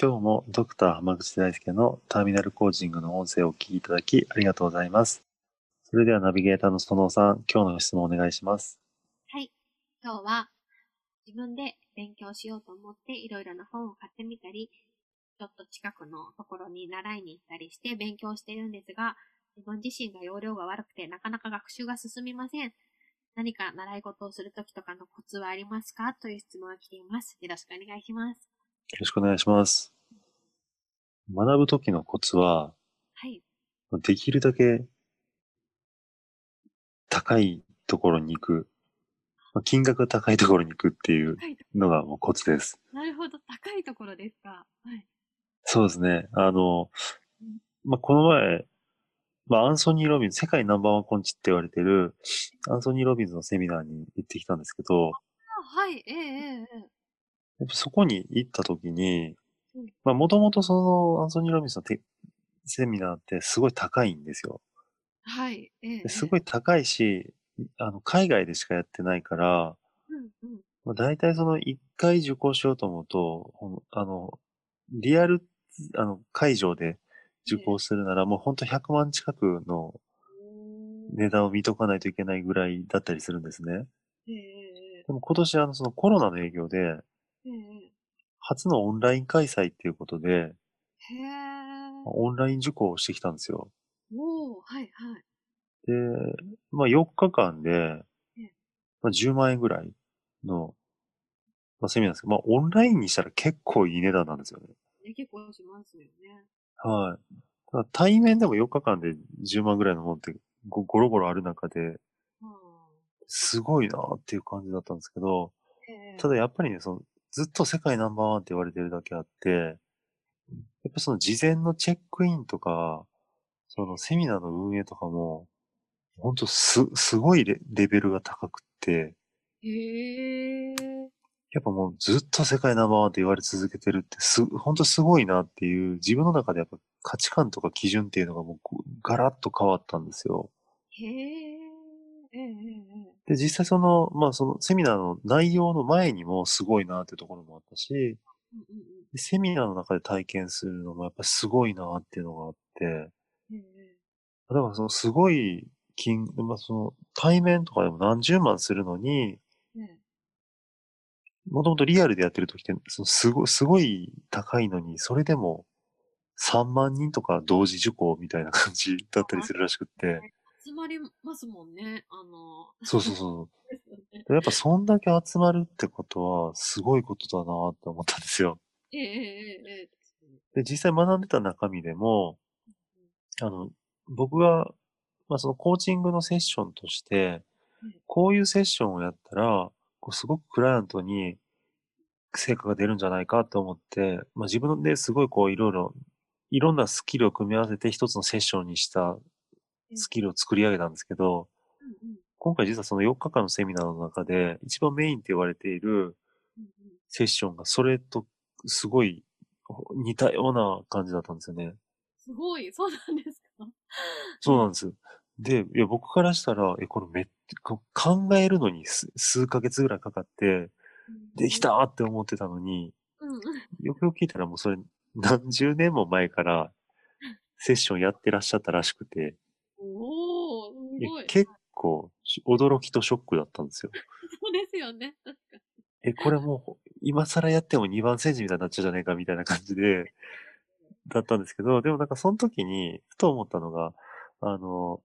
今日もドクター浜口大輔のターミナルコーチングの音声をお聞きいただきありがとうございます。それではナビゲーターの園さん、今日の質問をお願いします。はい今日は自分で勉強しようと思っていろいろな本を買ってみたりちょっと近くのところに習いに行ったりして勉強しているんですが自分自身が容量が悪くてなかなか学習が進みません何か習い事をするときとかのコツはありますか？という質問が来ています。よろしくお願いします。よろしくお願いします。学ぶときのコツは、はい。できるだけ高いところに行く。まあ金額が高いところに行くっていうのがもうコツです。なるほど。高いところですか。はい。そうですね。あの、まあ、この前、まあ、アンソニー・ロビンズ、世界ナンバーワンコンチって言われてる、アンソニー・ロビンズのセミナーに行ってきたんですけど、あはい。ええええええ。やっぱそこに行った時にうん、まあもともとそのアンソニー・ロビンスのテセミナーってすごい高いんですよ。はい。ええすごい高いし、あの、海外でしかやってないから、うんうん。まあ、大体その一回受講しようと思うと、あの、リアル、あの、会場で受講するならもうほんと100万近くの値段を見とかないといけないぐらいだったりするんですね。でも今年あの、そのコロナの影響で、えええ初のオンライン開催っていうことで、えへえ。オンライン受講をしてきたんですよ。おおはいはい。で、まあ4日間でええ、まあ、10万円ぐらいの、まあ、セミナーですけど、まあオンラインにしたら結構いい値段なんですよね。ね、結構しますよね。はい。ただ対面でも4日間で10万ぐらいのもんってごゴロゴロある中で、うん。すごいなっていう感じだったんですけど、ええただやっぱりね、その、ずっと世界ナンバーワンって言われてるだけあって、やっぱその事前のチェックインとか、そのセミナーの運営とかも、本当す、すごいレレベルが高くって、へえ。やっぱもうずっと世界ナンバーワンって言われ続けてるってす、本当すごいなっていう、自分の中でやっぱ価値観とか基準っていうのがもうガラッと変わったんですよ。へえ。えええええで、実際その、まあそのセミナーの内容の前にもすごいなっていうところもあったし、うんうんうん。でセミナーの中で体験するのもやっぱりすごいなっていうのがあって、ええだからそのすごい金、まあその対面とかでも何十万するのに、ええもともとリアルでやってる時って、そのすごい、すごい高いのに、それでも3万人とか同時受講みたいな感じだったりするらしくって、集まりますもんね。あの、そうそうそう。やっぱそんだけ集まるってことは、すごいことだなって思ったんですよ。ええええで、実際学んでた中身でも、あの、僕が、まあそのコーチングのセッションとして、こういうセッションをやったら、こうすごくクライアントに成果が出るんじゃないかと思って、まあ自分ですごいこういろいろ、いろんなスキルを組み合わせて一つのセッションにしたスキルを作り上げたんですけど、うんうん今回実はその4日間のセミナーの中で一番メインって言われているセッションがそれとすごい似たような感じだったんですよね。すごい、そうなんですか。そうなんです。で、いや、僕からしたら、え、これめっこ考えるのに数数ヶ月ぐらいかかって、できたーって思ってたのに、うんうん。よくよく聞いたらもうそれ何十年も前からセッションやってらっしゃったらしくて、おー、すごい。結構し驚きとショックだったんですよ。そうですよね。確かえ、これもう今更やっても2番センチみたいになっちゃうじゃねえかみたいな感じで、だったんですけど、でもなんかその時にふと思ったのが、あの、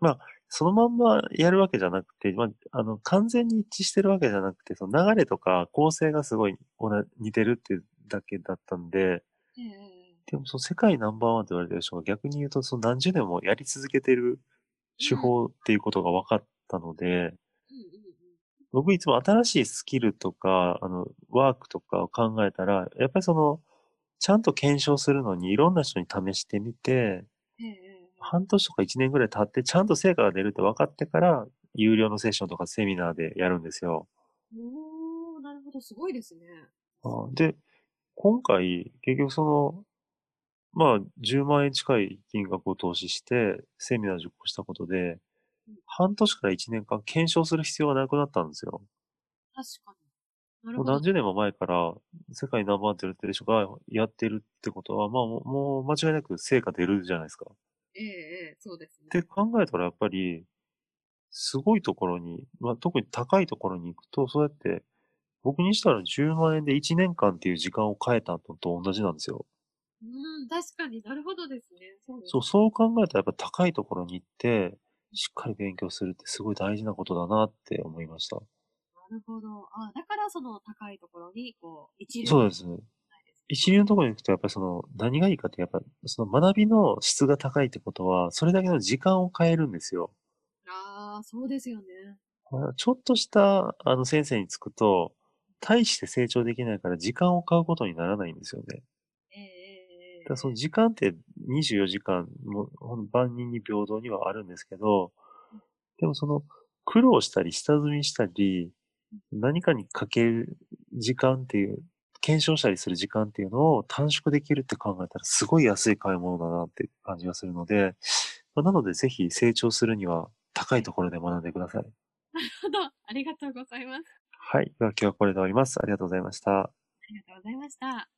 まあ、そのまんまやるわけじゃなくて、まあ、あの、完全に一致してるわけじゃなくて、その流れとか構成がすごい似てるっていうだけだったんで、に。ええでもその世界ナンバーワンと言われてる人が逆に言うと、その何十年もやり続けてる手法っていうことが分かったので。僕いつも新しいスキルとか、あの、ワークとかを考えたら、やっぱりその、ちゃんと検証するのにいろんな人に試してみて、半年とか1年ぐらい経って、ちゃんと成果が出るって分かってから、有料のセッションとかセミナーでやるんですよ。おー、なるほど、すごいですね。あで、今回、結局その、まあ、10万円近い金額を投資して、セミナー受講したことでうん、半年から1年間検証する必要がなくなったんですよ。確かに。もう何十年も前から、世界ナンバーワンって言ってる人がやってるってことは、まあもう間違いなく成果出るじゃないですか。っええええそうですね。て考えたらやっぱり、すごいところに、まあ特に高いところに行くと、そうやって、僕にしたら10万円で1年間っていう時間を変えたのと同じなんですよ。うん、確かになるほどですね。そうですそう、そう考えたらやっぱ高いところに行って、しっかり勉強するってすごい大事なことだなって思いました。なるほど。あ、だからその高いところに、こう、一流そうですね。一流のところに行くと、やっぱりその、何がいいかって、やっぱ、その学びの質が高いってことは、それだけの時間を変えるんですよ。ああ、そうですよね。ちょっとした、あの、先生につくと、大して成長できないから時間を買うことにならないんですよね。だその時間って24時間も、万人に平等にはあるんですけど、でもその、苦労したり、下積みしたり、何かにかける時間っていう、検証したりする時間っていうのを短縮できるって考えたら、すごい安い買い物だなって感じがするので、まあなのでぜひ成長するには高いところで学んでください。なるほど。ありがとうございます。はい。では今日はこれで終わります。ありがとうございました。ありがとうございました。